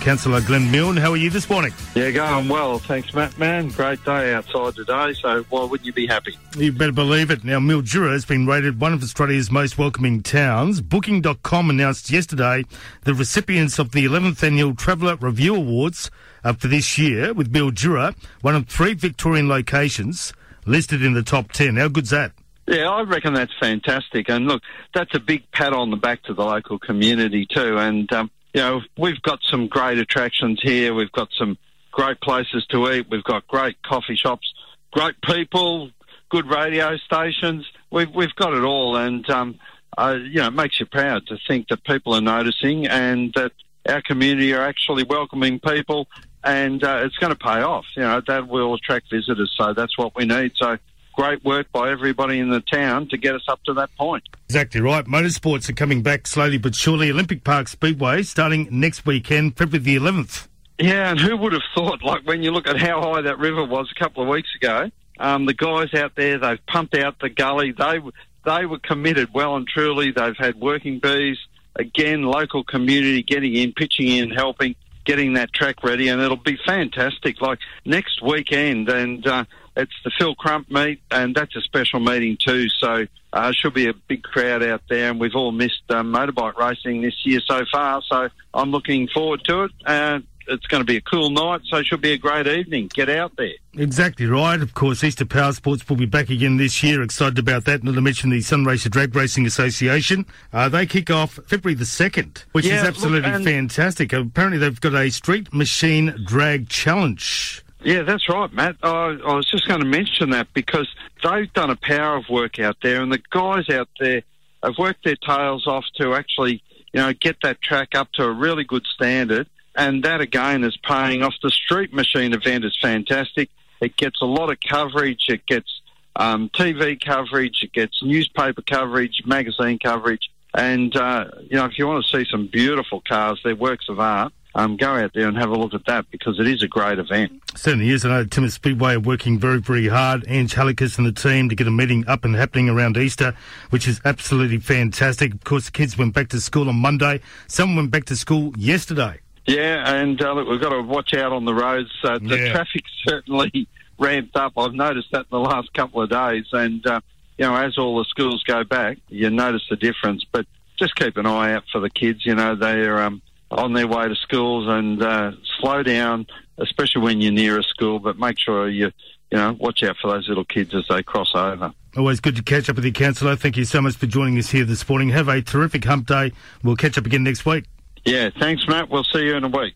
Councillor Glenn Milne, how are you this morning? Yeah, going well. Thanks, Matt, man. Great day outside today, so why wouldn't you be happy? You better believe it. Now, Mildura has been rated one of Australia's most welcoming towns. Booking.com announced yesterday the recipients of the 11th Annual Traveller Review Awards uh, for this year, with Mildura, one of three Victorian locations listed in the top 10. How good's that? Yeah, I reckon that's fantastic. And look, that's a big pat on the back to the local community too. And um, you know, we've got some great attractions here. We've got some great places to eat. We've got great coffee shops, great people, good radio stations. We've we've got it all, and um, uh, you know, it makes you proud to think that people are noticing and that our community are actually welcoming people, and uh, it's going to pay off. You know, that will attract visitors, so that's what we need. So great work by everybody in the town to get us up to that point. Exactly right. Motorsports are coming back slowly but surely. Olympic Park Speedway starting next weekend, February the 11th. Yeah, and who would have thought, like when you look at how high that river was a couple of weeks ago, um, the guys out there, they've pumped out the gully. They, they were committed well and truly. They've had working bees. Again, local community getting in, pitching in, helping, getting that track ready, and it'll be fantastic. Like next weekend, and uh, it's the Phil Crump meet, and that's a special meeting too. So uh, should be a big crowd out there, and we've all missed um, motorbike racing this year so far. So I'm looking forward to it. Uh, it's going to be a cool night, so it should be a great evening. Get out there. Exactly right. Of course, Easter Power Sports will be back again this year. Excited about that. Not to mention the Sunraysia Drag Racing Association. Uh, they kick off February the 2nd, which Yeah, is absolutely look, fantastic. Apparently, they've got a Street Machine Drag Challenge. Yeah, that's right, Matt. I, I was just going to mention that because they've done a power of work out there, and the guys out there have worked their tails off to actually, you know, get that track up to a really good standard. And that again is paying off. The street machine event is fantastic. It gets a lot of coverage. It gets um, TV coverage. It gets newspaper coverage, magazine coverage. And, uh, you know, if you want to see some beautiful cars, they're works of art, um, go out there and have a look at that because it is a great event. Certainly is. I know Timmis Speedway are working very, very hard. Ange Halicus and the team to get a meeting up and happening around Easter, which is absolutely fantastic. Of course, the kids went back to school on Monday. Some went back to school yesterday. Yeah, and uh, look, we've got to watch out on the roads. Uh, the Yeah. traffic's certainly ramped up. I've noticed that in the last couple of days, and uh, you know, as all the schools go back, you notice the difference. But just keep an eye out for the kids. You know, they're um, on their way to schools, and uh, slow down, especially when you're near a school. But make sure you, you know, watch out for those little kids as they cross over. Always good to catch up with you, Councillor. Thank you so much for joining us here this morning. Have a terrific hump day. We'll catch up again next week. Yeah, thanks, Matt. We'll see you in a week.